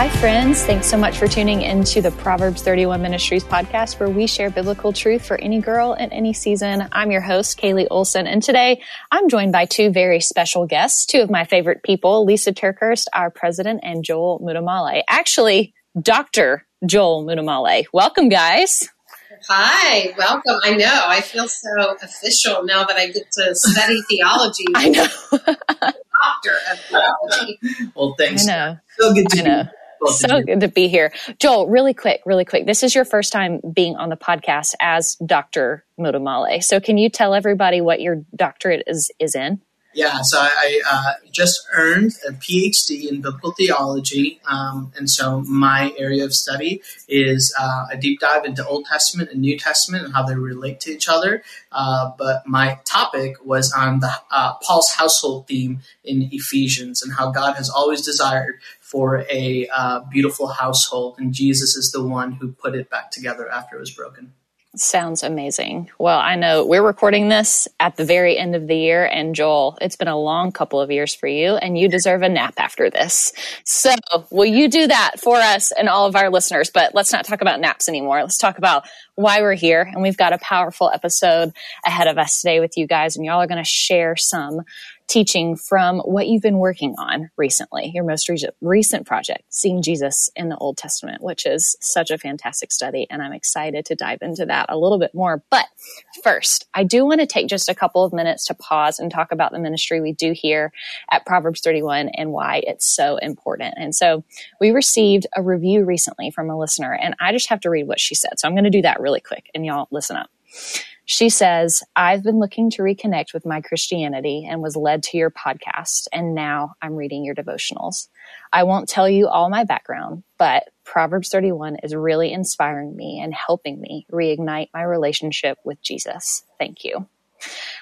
Hi, friends. Thanks so much for tuning into the Proverbs 31 Ministries podcast, where we share biblical truth for any girl in any season. I'm your host, Kaylee Olson, and today I'm joined by two very special guests, two of my favorite people, Lysa TerKeurst, our president, and Joel Muddamalle. Actually, Dr. Joel Muddamalle. Welcome, guys. Hi, welcome. I know. I feel so official now that I get to study theology. I know. doctor of theology. Well, thanks. I know. So good to I know. Be both of So good to be here. Joel, really quick, really quick. This is your first time being on the podcast as Dr. Muddamalle. So can you tell everybody what your doctorate is, is in? Yeah, so I, I uh, just earned a PhD in biblical theology, um, and so my area of study is uh, a deep dive into Old Testament and New Testament and how they relate to each other. Uh, but my topic was on the uh, Paul's household theme in Ephesians and how God has always desired for a uh, beautiful household, and Jesus is the one who put it back together after it was broken. Sounds amazing. Well, I know we're recording this at the very end of the year, and Joel, it's been a long couple of years for you, and you deserve a nap after this. So, will you do that for us and all of our listeners? But let's not talk about naps anymore. Let's talk about why we're here. And we've got a powerful episode ahead of us today with you guys, and y'all are going to share some teaching from what you've been working on recently, your most recent, recent project, Seeing Jesus in the Old Testament, which is such a fantastic study. And I'm excited to dive into that a little bit more. But first, I do want to take just a couple of minutes to pause and talk about the ministry we do here at Proverbs 31 and why it's so important. And so we received a review recently from a listener, and I just have to read what she said. So I'm going to do that really quick, and y'all listen up. She says, I've been looking to reconnect with my Christianity and was led to your podcast, and now I'm reading your devotionals. I won't tell you all my background, but Proverbs 31 is really inspiring me and helping me reignite my relationship with Jesus. Thank you.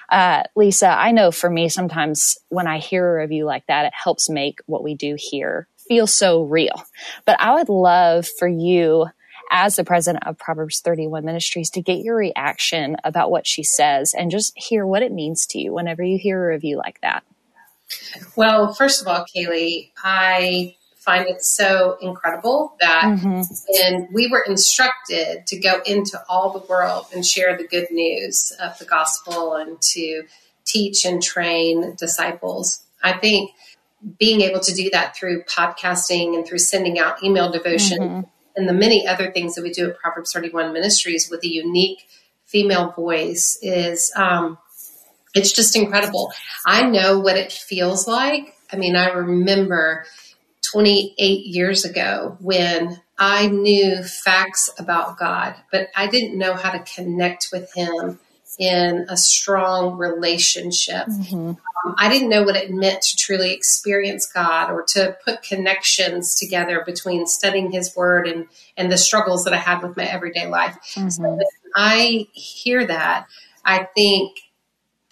Uh, Lysa, I know for me, sometimes when I hear a review like that, it helps make what we do here feel so real. But I would love for you as the president of Proverbs 31 Ministries to get your reaction about what she says and just hear what it means to you whenever you hear a review like that. Well, first of all, Kaylee, I find it so incredible that Mm-hmm. when we were instructed to go into all the world and share the good news of the gospel and to teach and train disciples, I think being able to do that through podcasting and through sending out email devotion Mm-hmm. And the many other things that we do at Proverbs 31 Ministries with a unique female voice is um, it's just incredible. I know what it feels like. I mean, I remember 28 years ago when I knew facts about God, but I didn't know how to connect with Him in a strong relationship. Um, I didn't know what it meant to truly experience God or to put connections together between studying His Word and, and the struggles that I had with my everyday life. So when I hear that, I think,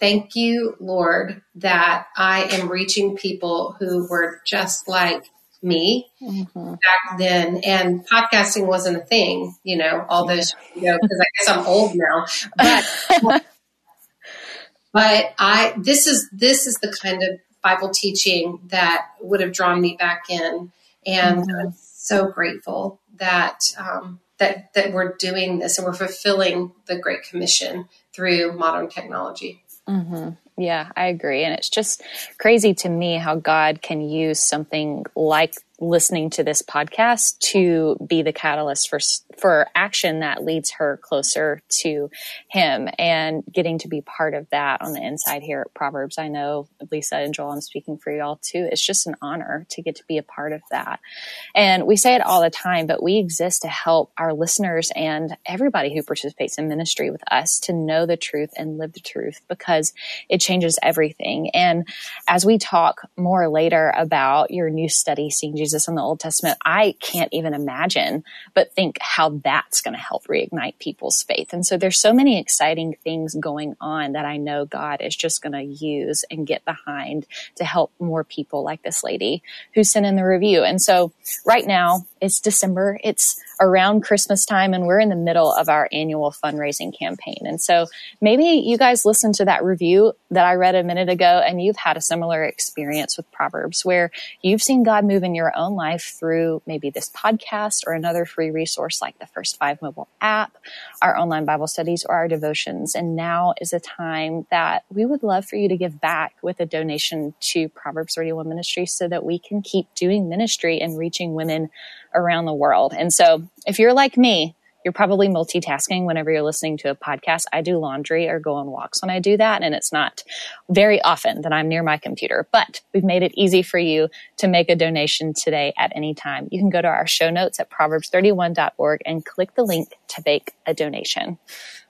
thank you, Lord, that I am reaching people who were just like me Mm-hmm. back then. And podcasting wasn't a thing, you know, all those, you know, because I guess I'm old now. But but I this is this is the kind of Bible teaching that would have drawn me back in, and Mhm. I'm so grateful that um, that that we're doing this and we're fulfilling the Great Commission through modern technology. hmm Yeah, I agree. And it's just crazy to me how God can use something like listening to this podcast to be the catalyst for for action that leads her closer to him and getting to be part of that on the inside here at Proverbs. I know Lysa and Joel, I'm speaking for y'all too. It's just an honor to get to be a part of that. And we say it all the time, but we exist to help our listeners and everybody who participates in ministry with us to know the truth and live the truth because it changes everything. And as we talk more later about your new study, Seeing Jesus in the Old Testament, I can't even imagine but think how that's going to help reignite people's faith. And so there's so many exciting things going on that I know God is just going to use and get behind to help more people like this lady who sent in the review. And so right now it's December. It's around Christmas time and we're in the middle of our annual fundraising campaign. And so maybe you guys listened to that review that I read a minute ago and you've had a similar experience with Proverbs where you've seen God move in your own life through maybe this podcast or another free resource like the First Five mobile app, our online Bible studies, or our devotions. And now is a time that we would love for you to give back with a donation to Proverbs 31 Ministry so that we can keep doing ministry and reaching women around the world. And so if you're like me, you're probably multitasking whenever you're listening to a podcast. I do laundry or go on walks when I do that. And it's not very often that I'm near my computer, but we've made it easy for you to make a donation today at any time. You can go to our show notes at proverbs31.org and click the link to make a donation.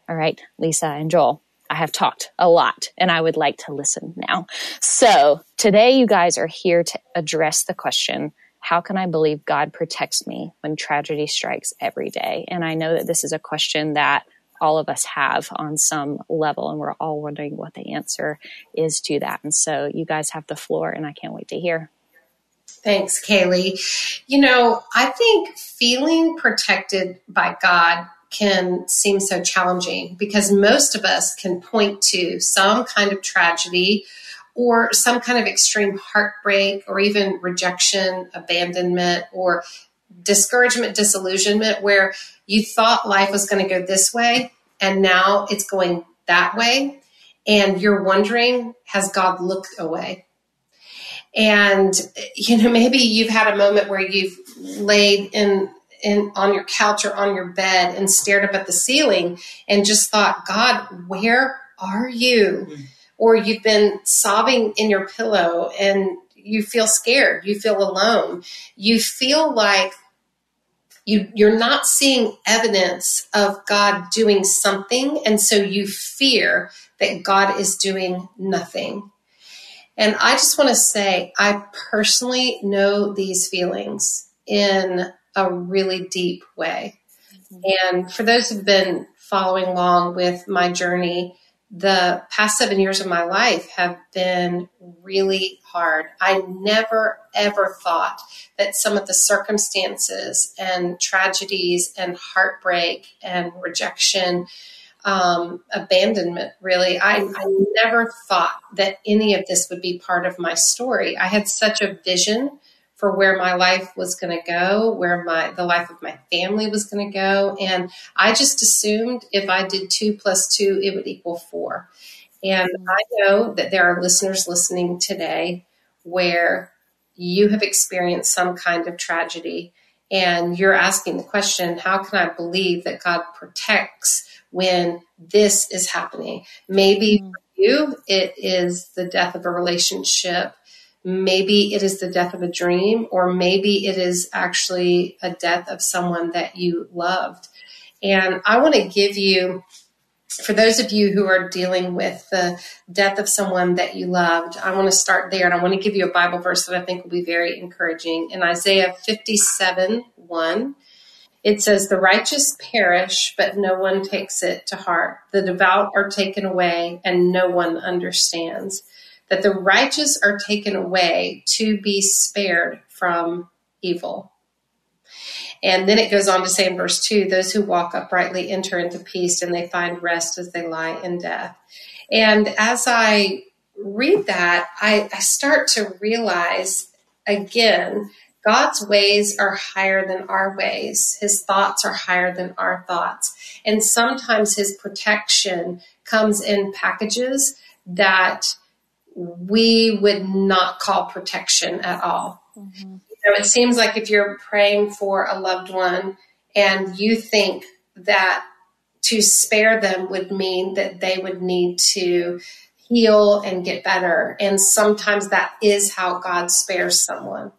All right, Lysa and Joel. I have talked a lot and I would like to listen now. So today you guys are here to address the question, how can I believe God protects me when tragedy strikes every day? And I know that this is a question that all of us have on some level, and we're all wondering what the answer is to that. And so you guys have the floor, and I can't wait to hear. Thanks, Kaylee. You know, I think feeling protected by God can seem so challenging because most of us can point to some kind of tragedy or some kind of extreme heartbreak or even rejection, abandonment, or discouragement, disillusionment, where you thought life was going to go this way and now it's going that way. And you're wondering, has God looked away? And, you know, maybe you've had a moment where you've laid in in on your couch or on your bed and stared up at the ceiling and just thought, God, where are you? Mm. Or you've been sobbing in your pillow and you feel scared, you feel alone, you feel like you you're not seeing evidence of God doing something, and so you fear that God is doing nothing. And I just want to say, I personally know these feelings in a really deep way. Mm-hmm. And for those who've been following along with my journey, the past seven years of my life have been really hard. I never, ever thought that some of the circumstances and tragedies and heartbreak and rejection, um, abandonment, really, I, I never thought that any of this would be part of my story. I had such a vision for where my life was going to go, where my the life of my family was going to go, and I just assumed if I did two plus two, it would equal four. And I know that there are listeners listening today where you have experienced some kind of tragedy and you're asking the question, how can I believe that God protects when this is happening? Maybe mm. for you, it is the death of a relationship maybe it is the death of a dream, or maybe it is actually a death of someone that you loved. And I want to give you, for those of you who are dealing with the death of someone that you loved, I want to start there and I want to give you a Bible verse that I think will be very encouraging. In Isaiah 57 1, it says, The righteous perish, but no one takes it to heart. The devout are taken away, and no one understands that the righteous are taken away to be spared from evil. And then it goes on to say in verse 2 those who walk uprightly enter into peace and they find rest as they lie in death. And as I read that, I, I start to realize again, God's ways are higher than our ways. His thoughts are higher than our thoughts. And sometimes his protection comes in packages that we would not call protection at all. Mm-hmm. You know, it seems like if you're praying for a loved one and you think that to spare them would mean that they would need to heal and get better. And sometimes that is how God spares someone.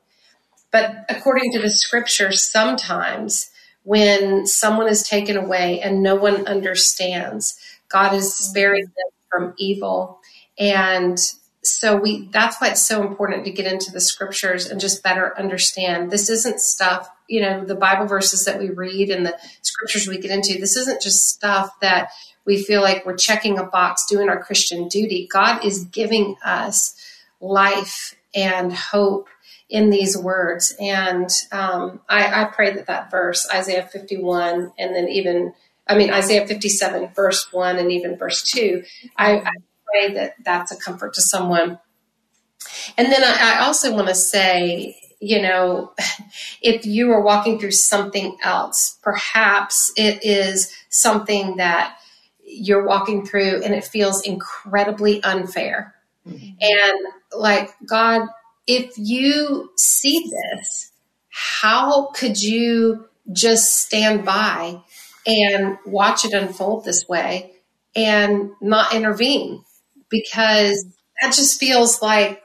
But according to the scripture, sometimes when someone is taken away and no one understands, God is sparing them from evil. And so we that's why it's so important to get into the scriptures and just better understand. This isn't stuff you know the bible verses that we read and the scriptures we get into. This isn't just stuff that we feel like we're checking a box doing our christian duty. God is giving us life and hope in these words. And um, I, I pray that that verse, Isaiah 51, and then even, I mean, Isaiah 57, verse 1, and even verse 2, I, I that that's a comfort to someone. And then I, I also want to say, you know, if you are walking through something else, perhaps it is something that you're walking through and it feels incredibly unfair. Mm-hmm. And like, God, if you see this, how could you just stand by and watch it unfold this way and not intervene? Because that just feels like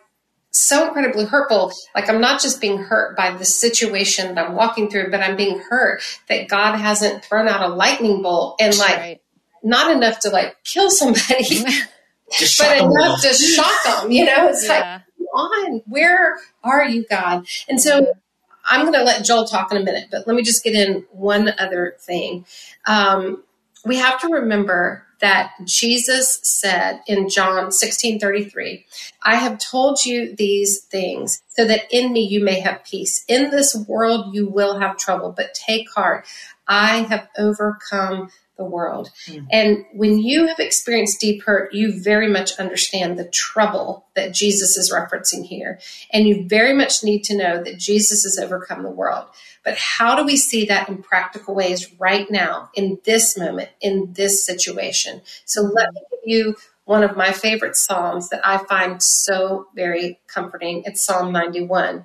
so incredibly hurtful. Like I'm not just being hurt by the situation that I'm walking through, but I'm being hurt that God hasn't thrown out a lightning bolt and like right. not enough to like kill somebody, but enough to shock them. You know, it's yeah. like, on, where are you, God? And so I'm going to let Joel talk in a minute, but let me just get in one other thing. Um, we have to remember that Jesus said in John 16 33, I have told you these things so that in me you may have peace. In this world you will have trouble, but take heart. I have overcome the world. Mm. And when you have experienced deep hurt, you very much understand the trouble that Jesus is referencing here. And you very much need to know that Jesus has overcome the world. But how do we see that in practical ways right now, in this moment, in this situation? So let me give you one of my favorite Psalms that I find so very comforting. It's Psalm 91.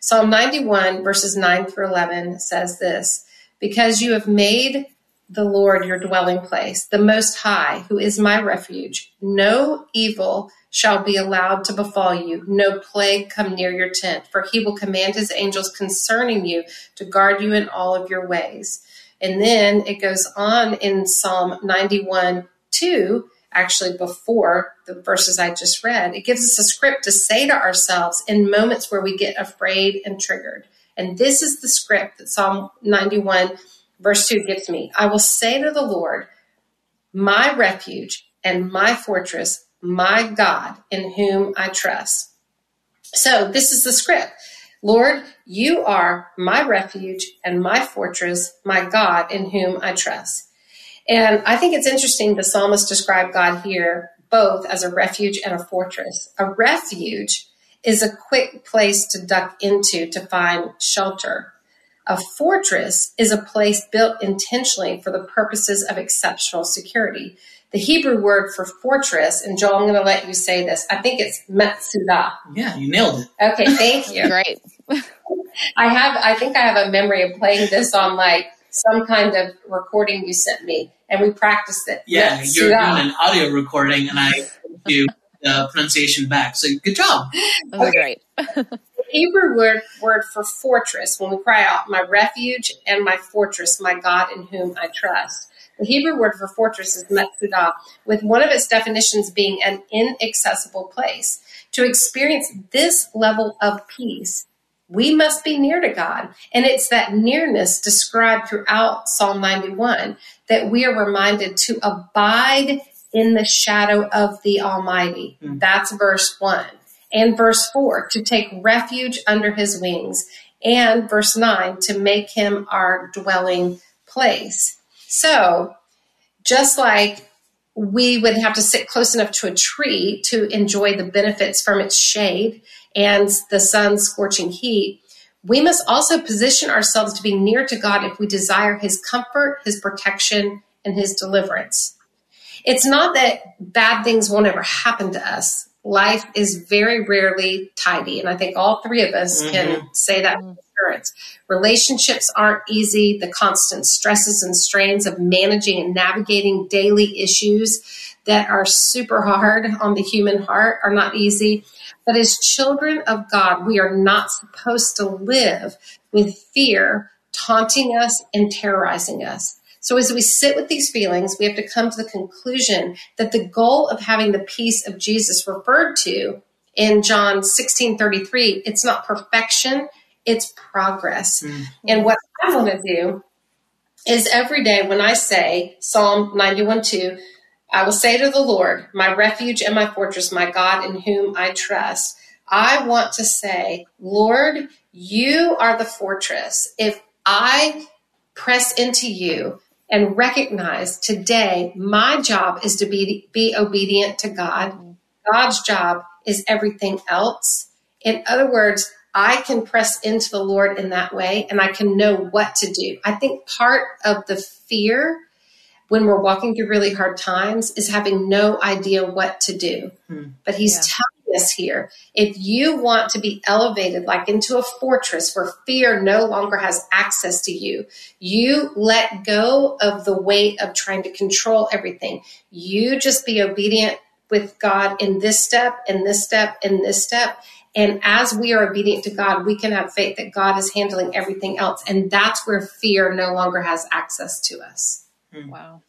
Psalm 91, verses 9 through 11 says this Because you have made the Lord your dwelling place, the Most High, who is my refuge. No evil shall be allowed to befall you, no plague come near your tent, for he will command his angels concerning you to guard you in all of your ways. And then it goes on in Psalm 91 2, actually before the verses I just read. It gives us a script to say to ourselves in moments where we get afraid and triggered. And this is the script that Psalm 91 Verse 2 gives me I will say to the Lord, my refuge and my fortress, my God, in whom I trust. So this is the script. Lord, you are my refuge and my fortress, my God, in whom I trust. And I think it's interesting the psalmist described God here both as a refuge and a fortress. A refuge is a quick place to duck into to find shelter. A fortress is a place built intentionally for the purposes of exceptional security. The Hebrew word for fortress, and Joel, I'm going to let you say this. I think it's metsudah. Yeah, you nailed it. Okay, thank you. Great. I have. I think I have a memory of playing this on like some kind of recording you sent me, and we practiced it. Yeah, metsudah. you're doing an audio recording, and I do the pronunciation back. So good job. That was okay. great. Hebrew word, word for fortress, when we cry out, my refuge and my fortress, my God in whom I trust. The Hebrew word for fortress is metsudah, with one of its definitions being an inaccessible place. To experience this level of peace, we must be near to God. And it's that nearness described throughout Psalm 91 that we are reminded to abide in the shadow of the Almighty. Mm. That's verse 1 and verse 4 to take refuge under his wings, and verse 9 to make him our dwelling place. So, just like we would have to sit close enough to a tree to enjoy the benefits from its shade and the sun's scorching heat, we must also position ourselves to be near to God if we desire his comfort, his protection, and his deliverance. It's not that bad things won't ever happen to us life is very rarely tidy. And I think all three of us mm-hmm. can say that with assurance. Relationships aren't easy. The constant stresses and strains of managing and navigating daily issues that are super hard on the human heart are not easy. But as children of God, we are not supposed to live with fear taunting us and terrorizing us. So as we sit with these feelings, we have to come to the conclusion that the goal of having the peace of Jesus referred to in John 16 33, it's not perfection, it's progress. Mm-hmm. And what I want to do is every day when I say Psalm 91 2, I will say to the Lord, my refuge and my fortress, my God in whom I trust. I want to say, Lord, you are the fortress. If I press into you and recognize today my job is to be, be obedient to God, God's job is everything else. In other words, I can press into the Lord in that way and I can know what to do. I think part of the fear when we're walking through really hard times is having no idea what to do. Hmm. But he's yeah. Telling us here if you want to be elevated like into a fortress where fear no longer has access to you, you let go of the weight of trying to control everything. You just be obedient with God in this step, in this step, in this step. And as we are obedient to God, we can have faith that God is handling everything else. And that's where fear no longer has access to us. Mm. Wow.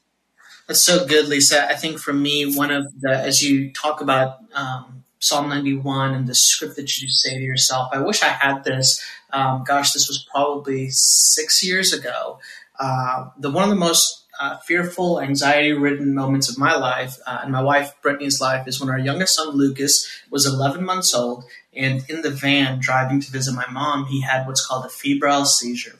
That's so good, Lysa. I think for me, one of the, as you talk about um, Psalm 91 and the script that you say to yourself, I wish I had this. Um, gosh, this was probably six years ago. Uh, the one of the most uh, fearful, anxiety-ridden moments of my life uh, and my wife Brittany's life is when our youngest son Lucas was 11 months old, and in the van driving to visit my mom, he had what's called a febrile seizure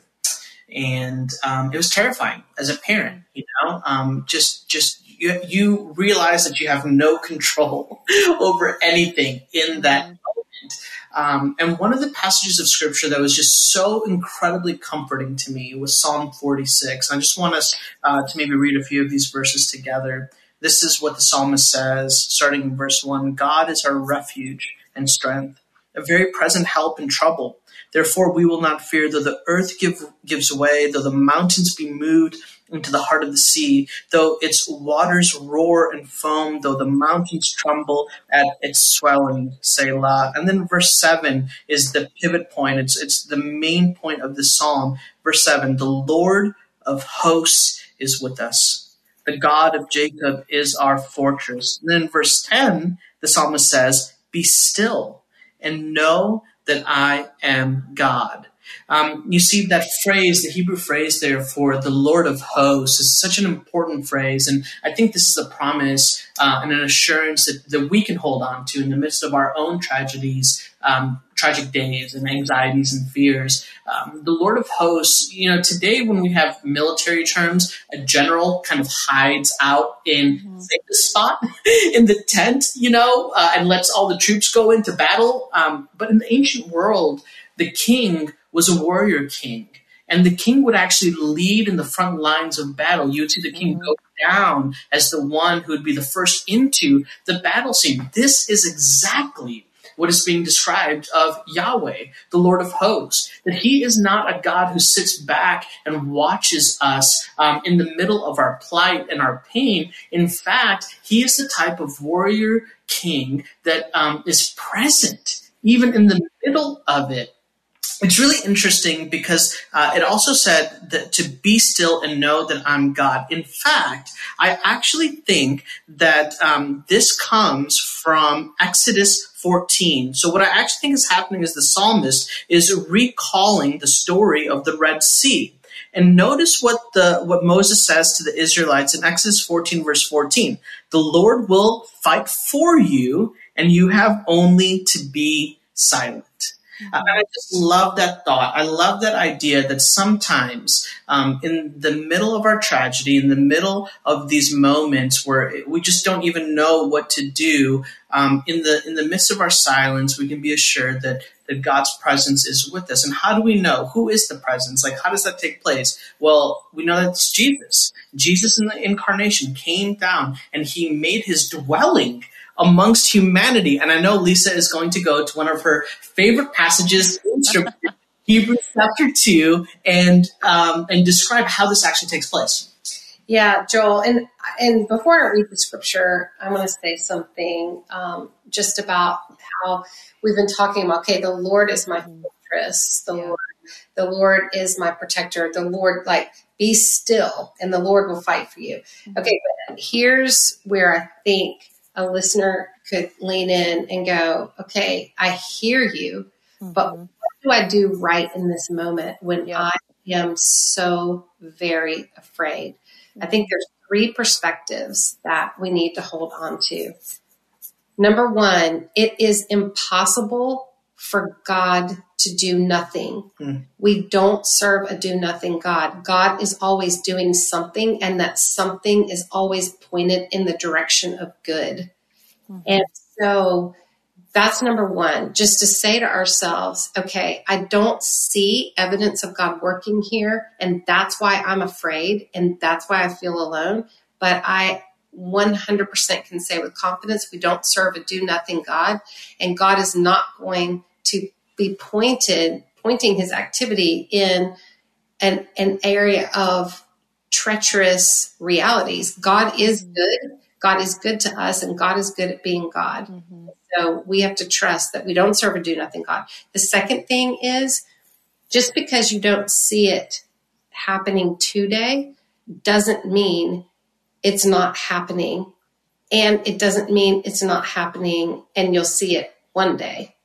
and um, it was terrifying as a parent. You know, um, just just you, you realize that you have no control over anything in that mm-hmm. moment. Um, and one of the passages of scripture that was just so incredibly comforting to me was Psalm 46. I just want us uh, to maybe read a few of these verses together. This is what the psalmist says, starting in verse 1 God is our refuge and strength, a very present help in trouble. Therefore, we will not fear, though the earth give, gives way, though the mountains be moved into the heart of the sea, though its waters roar and foam, though the mountains tremble at its swelling, Selah. And then verse 7 is the pivot point. It's, it's the main point of the psalm. Verse 7 The Lord of hosts is with us. The God of Jacob is our fortress. And then verse 10, the psalmist says, Be still and know that I am God. Um, you see that phrase, the Hebrew phrase there for the Lord of hosts, is such an important phrase. And I think this is a promise uh, and an assurance that, that we can hold on to in the midst of our own tragedies, um, tragic days, and anxieties and fears. Um, the Lord of hosts, you know, today when we have military terms, a general kind of hides out in mm-hmm. the spot in the tent, you know, uh, and lets all the troops go into battle. Um, but in the ancient world, the king was a warrior king. And the king would actually lead in the front lines of battle. You would see the king mm-hmm. go down as the one who would be the first into the battle scene. This is exactly what is being described of Yahweh, the Lord of hosts. That he is not a God who sits back and watches us um, in the middle of our plight and our pain. In fact, he is the type of warrior king that um, is present even in the middle of it it's really interesting because uh, it also said that to be still and know that I'm God. In fact, I actually think that um, this comes from Exodus 14. So what I actually think is happening is the psalmist is recalling the story of the Red Sea. And notice what the what Moses says to the Israelites in Exodus 14 verse 14. The Lord will fight for you and you have only to be silent. Mm-hmm. I just love that thought. I love that idea that sometimes um, in the middle of our tragedy, in the middle of these moments where we just don't even know what to do, um, in the in the midst of our silence, we can be assured that that God's presence is with us. And how do we know who is the presence? Like, how does that take place? Well, we know that it's Jesus. Jesus in the incarnation came down and he made his dwelling amongst humanity. And I know Lysa is going to go to one of her favorite passages in Scripture, Hebrews chapter 2, and, um, and describe how this actually takes place. Yeah, Joel, and and before I read the scripture, I want to say something um, just about how we've been talking about. Okay, the Lord is my fortress. The yeah. Lord, the Lord is my protector. The Lord, like, be still, and the Lord will fight for you. Mm-hmm. Okay, but here's where I think a listener could lean in and go, okay, I hear you, mm-hmm. but what do I do right in this moment when yeah. I am so very afraid? Mm-hmm. I think there's three perspectives that we need to hold on to. Number one, it is impossible for God to do nothing. Mm. We don't serve a do nothing God. God is always doing something, and that something is always pointed in the direction of good. And so that's number one, just to say to ourselves, okay, I don't see evidence of God working here, and that's why I'm afraid, and that's why I feel alone. But I 100% can say with confidence, we don't serve a do nothing God, and God is not going to be pointed, pointing his activity in an, an area of treacherous realities. God is good. God is good to us, and God is good at being God. Mm-hmm. So we have to trust that we don't serve a do nothing God. The second thing is just because you don't see it happening today doesn't mean it's not happening. And it doesn't mean it's not happening and you'll see it one day.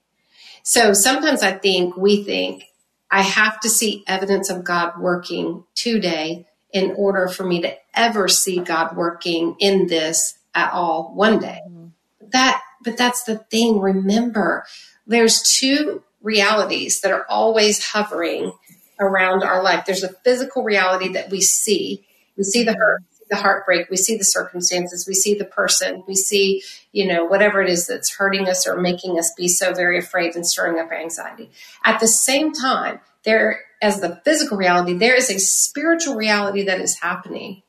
So sometimes I think we think I have to see evidence of God working today in order for me to ever see God working in this at all one day. Mm-hmm. That but that's the thing. Remember, there's two realities that are always hovering around our life. There's a physical reality that we see. We see the mm-hmm. hurt, the heartbreak, we see the circumstances, we see the person, we see, you know, whatever it is that's hurting us or making us be so very afraid and stirring up anxiety. At the same time, there as the physical reality, there is a spiritual reality that is happening.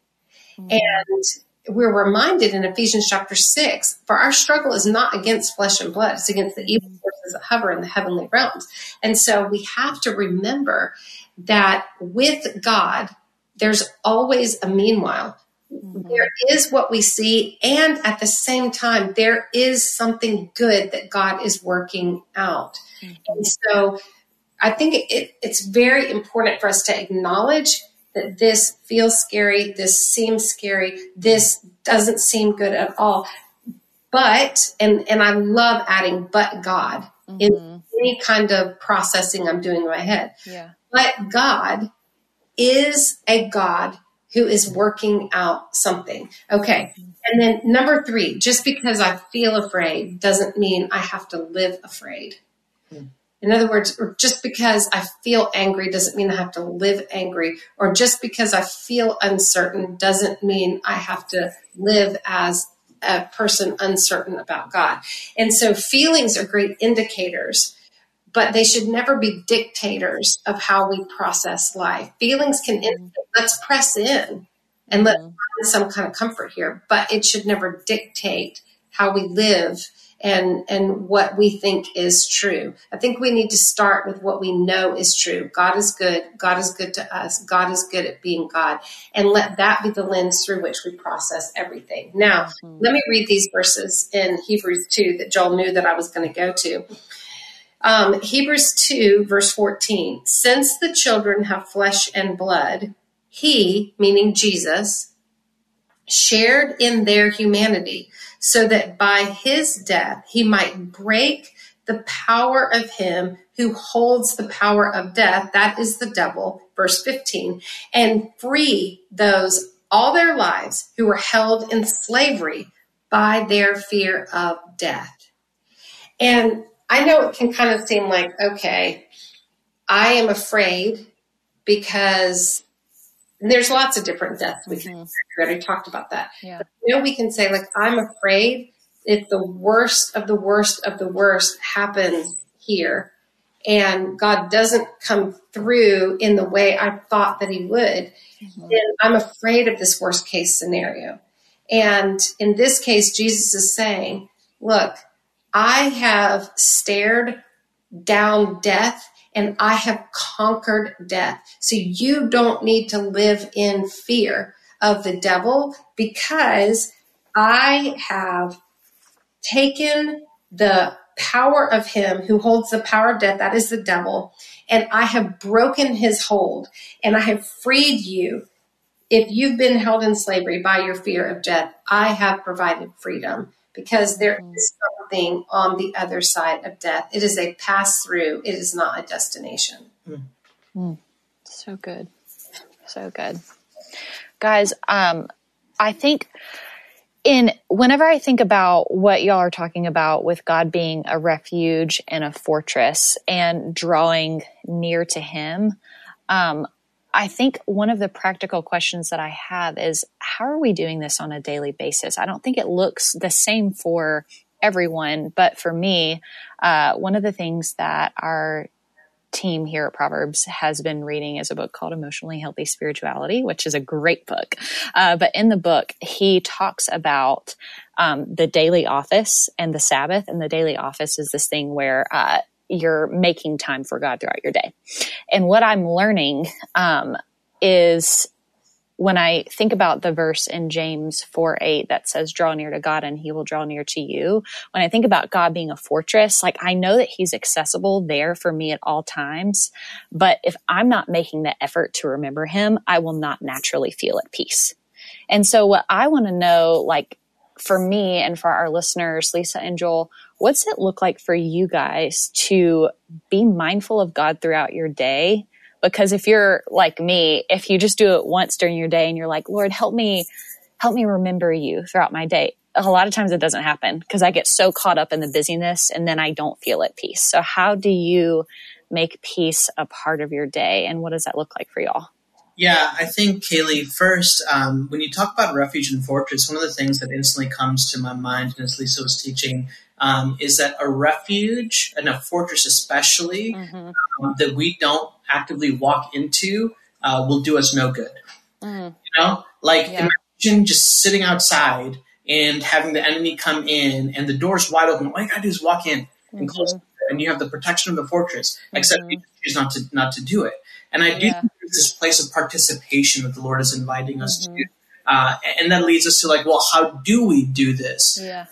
Mm-hmm. And we're reminded in Ephesians chapter 6 for our struggle is not against flesh and blood, it's against the evil mm-hmm. forces that hover in the heavenly realms. And so we have to remember that with God, there's always a meanwhile. There mm-hmm. is what we see, and at the same time, there is something good that God is working out. And mm-hmm. so I think it, it's very important for us to acknowledge that this feels scary, this seems scary, this doesn't seem good at all. But, and, and I love adding but God in mm-hmm. any kind of processing I'm doing in my head. Yeah. But God is a God who is working out something. Okay. And then number three, just because I feel afraid doesn't mean I have to live afraid. Hmm. In other words, or just because I feel angry doesn't mean I have to live angry, or just because I feel uncertain doesn't mean I have to live as a person uncertain about God. And so feelings are great indicators, but they should never be dictators of how we process life. Feelings can mm-hmm. indicate, let's press in and let mm-hmm. find some kind of comfort here, but it should never dictate how we live and and what we think is true. I think we need to start with what we know is true. God is good. God is good to us. God is good at being God. And let that be the lens through which we process everything. Now, mm-hmm. let me read these verses in Hebrews 2 that Joel knew that I was going to go to. Um, Hebrews 2, verse 14. Since the children have flesh and blood, he, meaning Jesus, shared in their humanity, so that by his death he might break the power of him who holds the power of death, that is the devil, verse 15, and free those all their lives who were held in slavery by their fear of death. And I know it can kind of seem like, okay, I am afraid because there's lots of different deaths we can. Mm-hmm. We already talked about that. Yeah. But, you know, we can say like, I'm afraid if the worst of the worst of the worst happens here, and God doesn't come through in the way I thought that He would, mm-hmm. then I'm afraid of this worst case scenario. And in this case, Jesus is saying, look, I have stared down death and I have conquered death. So you don't need to live in fear of the devil because I have taken the power of him who holds the power of death, that is the devil, and I have broken his hold and I have freed you. If you've been held in slavery by your fear of death, I have provided freedom because there is something on the other side of death. It is a pass through, it is not a destination. So good. So good. Guys, um, I think in whenever I think about what y'all are talking about with God being a refuge and a fortress and drawing near to Him, um, I think one of the practical questions that I have is how are we doing this on a daily basis? I don't think it looks the same for everyone, but for me, uh, one of the things that our team here at Proverbs has been reading is a book called Emotionally Healthy Spirituality, which is a great book. Uh, but in the book, he talks about um, the daily office and the Sabbath. And the daily office is this thing where uh, you're making time for God throughout your day. And what I'm learning um, is when I think about the verse in James 4 8 that says, draw near to God and he will draw near to you, when I think about God being a fortress, like I know that he's accessible there for me at all times. But if I'm not making the effort to remember him, I will not naturally feel at peace. And so what I want to know, like for me and for our listeners, Lysa and Joel, what's it look like for you guys to be mindful of God throughout your day? Because if you're like me, if you just do it once during your day and you're like, Lord, help me, help me remember you throughout my day. A lot of times it doesn't happen because I get so caught up in the busyness and then I don't feel at peace. So how do you make peace a part of your day and what does that look like for y'all? Yeah, I think, Kaylee, first, um, when you talk about refuge and fortress, one of the things that instantly comes to my mind, and as Lysa was teaching, um, is that a refuge and a fortress, especially, mm-hmm. um, that we don't actively walk into uh, will do us no good. Mm. You know, like yeah. imagine just sitting outside and having the enemy come in and the door's wide open. All you gotta do is walk in mm-hmm. and close, and you have the protection of the fortress. Mm-hmm. Except you choose not to not to do it. And I do yeah. think there's this place of participation that the Lord is inviting us mm-hmm. to. Uh, and that leads us to like, well, how do we do this? Yeah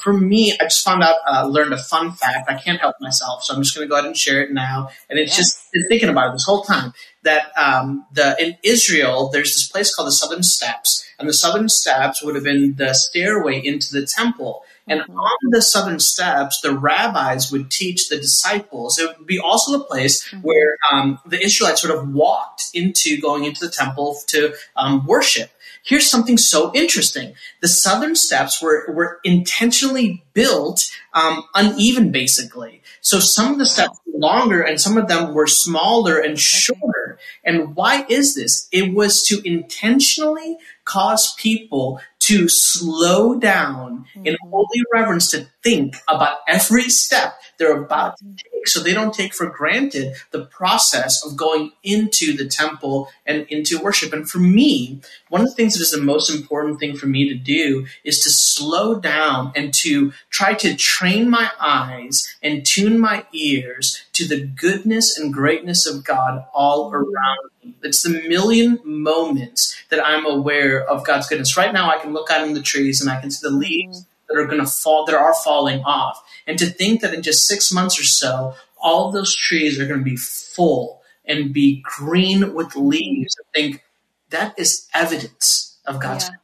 for me, I just found out, uh, learned a fun fact. I can't help myself, so I'm just going to go ahead and share it now. And it's just been thinking about it this whole time that um, the in Israel, there's this place called the Southern Steps, and the Southern Steps would have been the stairway into the temple. And mm-hmm. on the southern steps, the rabbis would teach the disciples. It would be also the place mm-hmm. where um, the Israelites sort of walked into going into the temple to um, worship. Here's something so interesting. The southern steps were, were intentionally built um, uneven, basically. So some of the steps were longer and some of them were smaller and shorter. And why is this? It was to intentionally cause people to slow down mm-hmm. in holy reverence to think about every step they're about to mm-hmm. take so they don't take for granted the process of going into the temple and into worship. And for me, one of the things that is the most important thing for me to do is to slow down and to try to train my eyes and tune my ears to the goodness and greatness of God all mm-hmm. around me. It's the million moments that I'm aware of God's goodness. Right now, I can look out in the trees and I can see the leaves mm-hmm. That are going to fall, that are falling off. And to think that in just six months or so, all those trees are going to be full and be green with leaves, I think that is evidence of God's yeah.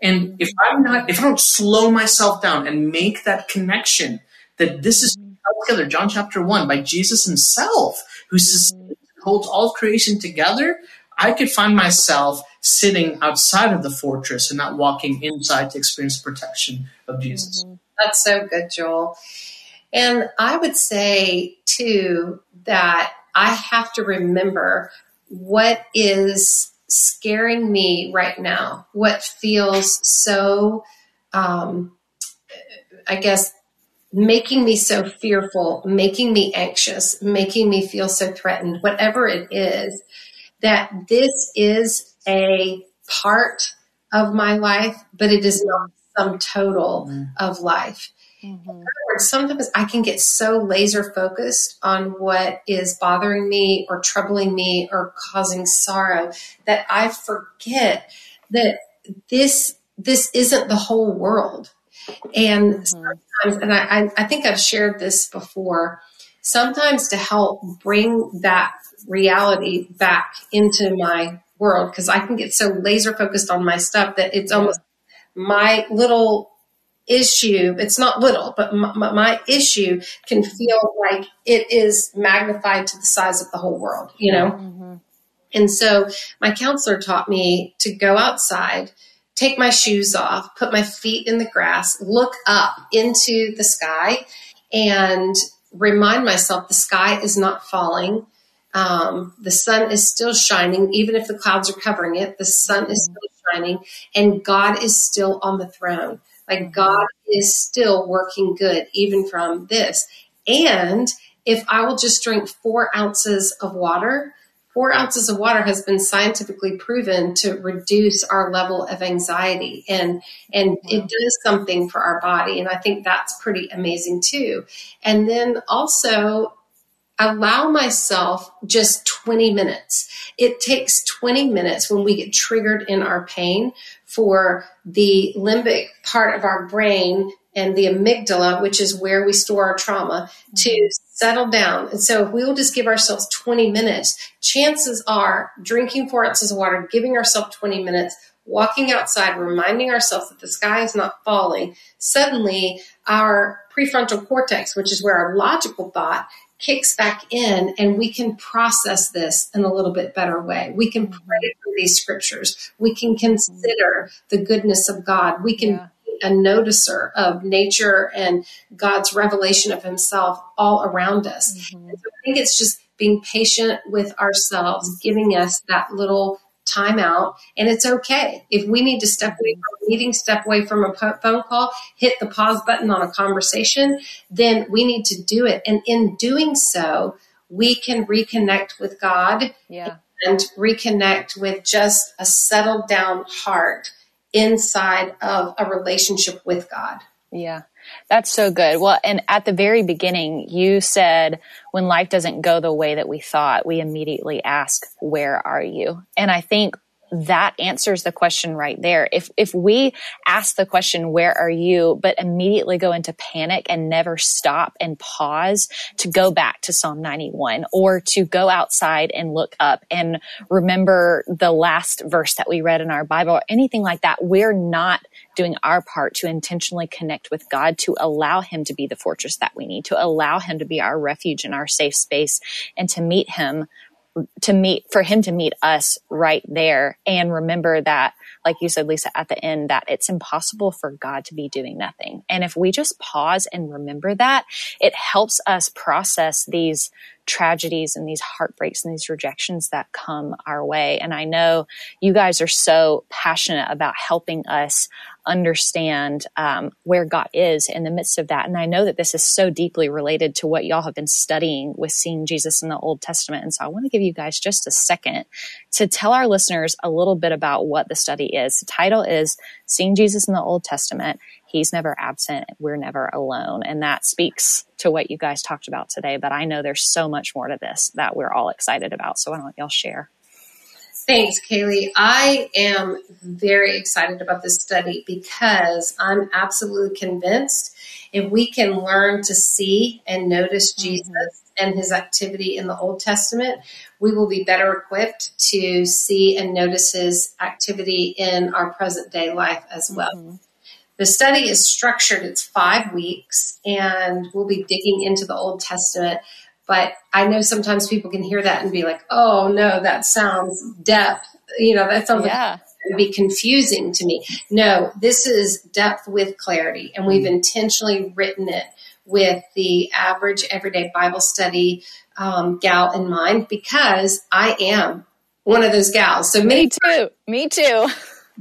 And if I'm not, if I don't slow myself down and make that connection that this is held together, John chapter one, by Jesus himself, who mm-hmm. holds all creation together, I could find myself sitting outside of the fortress and not walking inside to experience protection of Jesus. Mm-hmm. That's so good, Joel. And I would say, too, that I have to remember what is scaring me right now, what feels so, um, I guess, making me so fearful, making me anxious, making me feel so threatened, whatever it is, that this is a part of my life, but it is not some total mm-hmm. of life. Mm-hmm. In other words, sometimes I can get so laser focused on what is bothering me or troubling me or causing sorrow that I forget that this this isn't the whole world. And mm-hmm. sometimes, and I, I think I've shared this before, sometimes to help bring that reality back into my world, because I can get so laser focused on my stuff that it's almost my little issue. It's not little, but my, my, issue can feel like it is magnified to the size of the whole world, you know? Mm-hmm. And so my counselor taught me to go outside take my shoes off, put my feet in the grass, look up into the sky, and remind myself the sky is not falling. Um, the sun is still shining, even if the clouds are covering it. The sun is still shining, and God is still on the throne. Like God is still working good, even from this. And if I will just drink four ounces of water, four ounces of water has been scientifically proven to reduce our level of anxiety. And and it does something for our body. And i think that's pretty amazing too. And then also allow myself just 20 minutes it takes 20 minutes when we get triggered in our pain for the limbic part of our brain and the amygdala, which is where we store our trauma, to mm-hmm. settle down. And so if we will just give ourselves 20 minutes, chances are drinking four ounces of water, giving ourselves 20 minutes, walking outside, reminding ourselves that the sky is not falling, suddenly our prefrontal cortex, which is where our logical thought kicks back in and we can process this in a little bit better way. We can mm-hmm. pray through these scriptures. We can consider the goodness of God. We can yeah a noticer of nature and God's revelation of Himself all around us. Mm-hmm. So I think it's just being patient with ourselves, giving us that little time out. And it's okay. If we need to step away from a meeting, step away from a phone call, hit the pause button on a conversation, then we need to do it. And in doing so, we can reconnect with God yeah. and reconnect with just a settled down heart inside of a relationship with God. Yeah. That's so good. Well, and at the very beginning, you said when life doesn't go the way that we thought, we immediately ask, Where are you? And I think that answers the question right there. If, if we ask the question, where are you? But immediately go into panic and never stop and pause to go back to Psalm 91 or to go outside and look up and remember the last verse that we read in our Bible or anything like that, we're not doing our part to intentionally connect with God, to allow Him to be the fortress that we need, to allow Him to be our refuge and our safe space, and to meet Him to meet for him to meet us right there and remember that like you said Lysa at the end that it's impossible for god to be doing nothing and if we just pause and remember that it helps us process these tragedies and these heartbreaks and these rejections that come our way. And I know you guys are so passionate about helping us understand um, where God is in the midst of that. And I know that this is so deeply related to what y'all have been studying with seeing Jesus in the Old Testament. And so I want to give you guys just a second to tell our listeners a little bit about what the study is. The title is Seeing Jesus in the Old Testament he's never absent. We're never alone. And that speaks to what you guys talked about today. But I know there's so much more to this that we're all excited about. So why don't y'all share? Thanks, Kaylee. I am very excited about this study because I'm absolutely convinced if we can learn to see and notice mm-hmm. Jesus mm-hmm. and his activity in the Old Testament, we will be better equipped to see and notice his activity in our present day life as well. Mm-hmm. The study is structured, it's five weeks, and we'll be digging into the Old Testament. But I know sometimes people can hear that and be like, oh no, that sounds depth. You know, that sounds yeah. like be confusing to me. No, this is depth with clarity, and we've mm-hmm. intentionally written it with the average everyday Bible study um, gal in mind because I am one of those gals. So me too. Me too.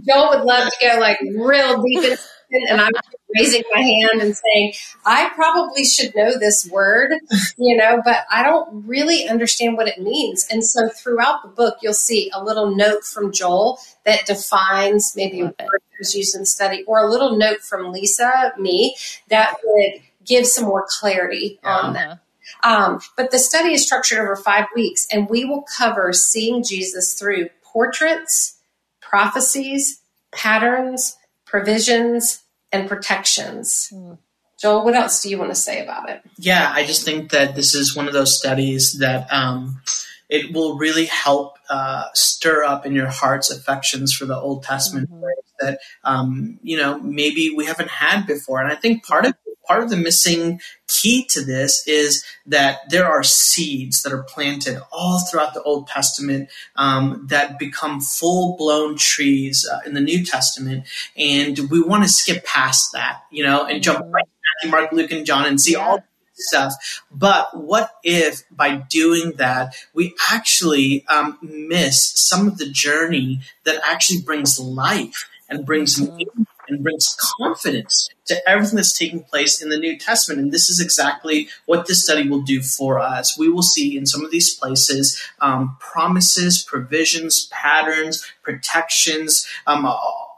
Joel would love to go like real deep in and I'm raising my hand and saying, I probably should know this word, you know, but I don't really understand what it means. And so throughout the book, you'll see a little note from Joel that defines maybe a word that was used in study, or a little note from Lysa, me, that would give some more clarity on that. Um, but the study is structured over five weeks, and we will cover seeing Jesus through portraits, prophecies, patterns, provisions, and protections. Mm. Joel, what else do you want to say about it? Yeah, I just think that this is one of those studies that um, it will really help uh, stir up in your heart's affections for the Old Testament mm-hmm. that um, you know maybe we haven't had before. And I think part of part of the missing key to this is that there are seeds that are planted all throughout the Old Testament um, that become full blown trees uh, in the New Testament. And we want to skip past that, you know, and jump right to Matthew, Mark, Luke, and John and see yeah. all stuff. But what if by doing that, we actually um, miss some of the journey that actually brings life and brings mm-hmm. meaning and brings confidence to everything that's taking place in the New Testament. And this is exactly what this study will do for us. We will see in some of these places um, promises, provisions, patterns, protections um,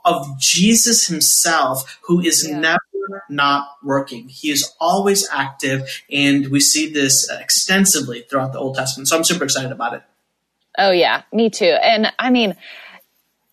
of Jesus himself, who is yeah. never not working. He is always active, and we see this extensively throughout the Old Testament. So I'm super excited about it. Oh, yeah, me too. And I mean,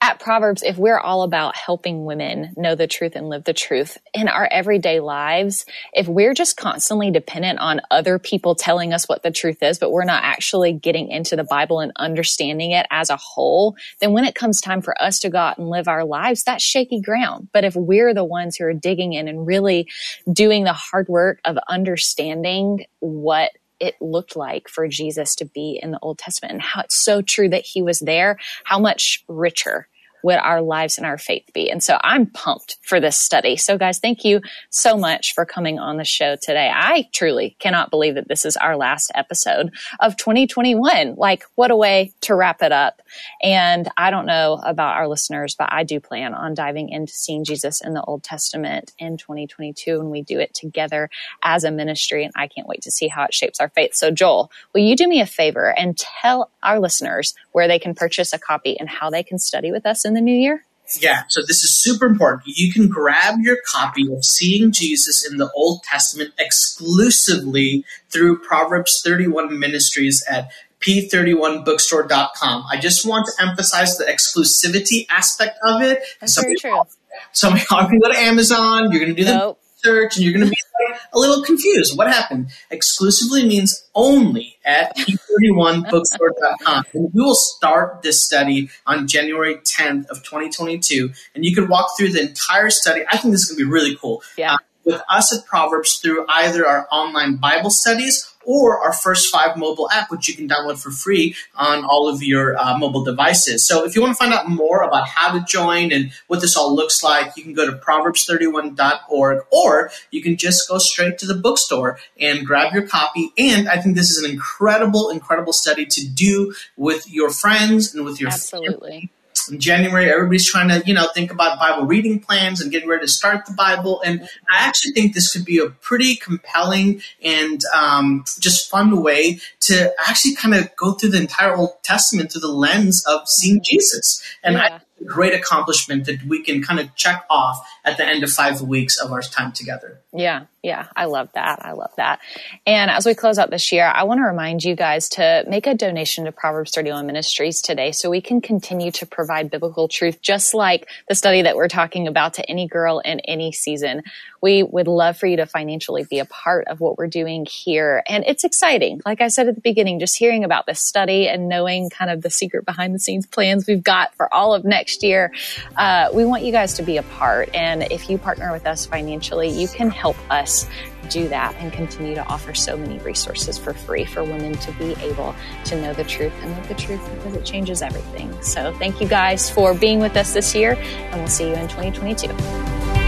at Proverbs, if we're all about helping women know the truth and live the truth in our everyday lives, if we're just constantly dependent on other people telling us what the truth is, but we're not actually getting into the Bible and understanding it as a whole, then when it comes time for us to go out and live our lives, that's shaky ground. But if we're the ones who are digging in and really doing the hard work of understanding what it looked like for Jesus to be in the Old Testament and how it's so true that he was there, how much richer would our lives and our faith be? And so I'm pumped for this study. So guys, thank you so much for coming on the show today. I truly cannot believe that this is our last episode of 2021. Like what a way to wrap it up. And I don't know about our listeners, but I do plan on diving into seeing Jesus in the Old Testament in 2022 and we do it together as a ministry. And I can't wait to see how it shapes our faith. So Joel, will you do me a favor and tell our listeners where they can purchase a copy and how they can study with us in the new year? Yeah, so this is super important. You can grab your copy of Seeing Jesus in the Old Testament exclusively through Proverbs 31 Ministries at p31bookstore.com. I just want to emphasize the exclusivity aspect of it. That's some very true. Some of y'all can go to Amazon. You're going to do nope. And you're going to be like a little confused. What happened? Exclusively means only at p31bookstore.com. And we will start this study on January 10th of 2022. And you can walk through the entire study. I think this is going to be really cool. Yeah. Uh, with us at Proverbs through either our online Bible studies or our First Five mobile app, which you can download for free on all of your uh, mobile devices. So if you want to find out more about how to join and what this all looks like, you can go to proverbs31.org or you can just go straight to the bookstore and grab your copy. And I think this is an incredible, incredible study to do with your friends and with your Absolutely. Family in January, everybody's trying to, you know, think about Bible reading plans and getting ready to start the Bible. And I actually think this could be a pretty compelling and um, just fun way to actually kind of go through the entire Old Testament through the lens of seeing Jesus. And yeah. I, great accomplishment that we can kind of check off at the end of five weeks of our time together. Yeah, yeah, I love that. I love that. And as we close out this year, I want to remind you guys to make a donation to Proverbs 31 Ministries today so we can continue to provide biblical truth, just like the study that we're talking about to any girl in any season. We would love for you to financially be a part of what we're doing here. And it's exciting. Like I said at the beginning, just hearing about this study and knowing kind of the secret behind the scenes plans we've got for all of next year. Uh, we want you guys to be a part. And if you partner with us financially, you can help us do that and continue to offer so many resources for free for women to be able to know the truth and live the truth because it changes everything. So thank you guys for being with us this year and we'll see you in 2022.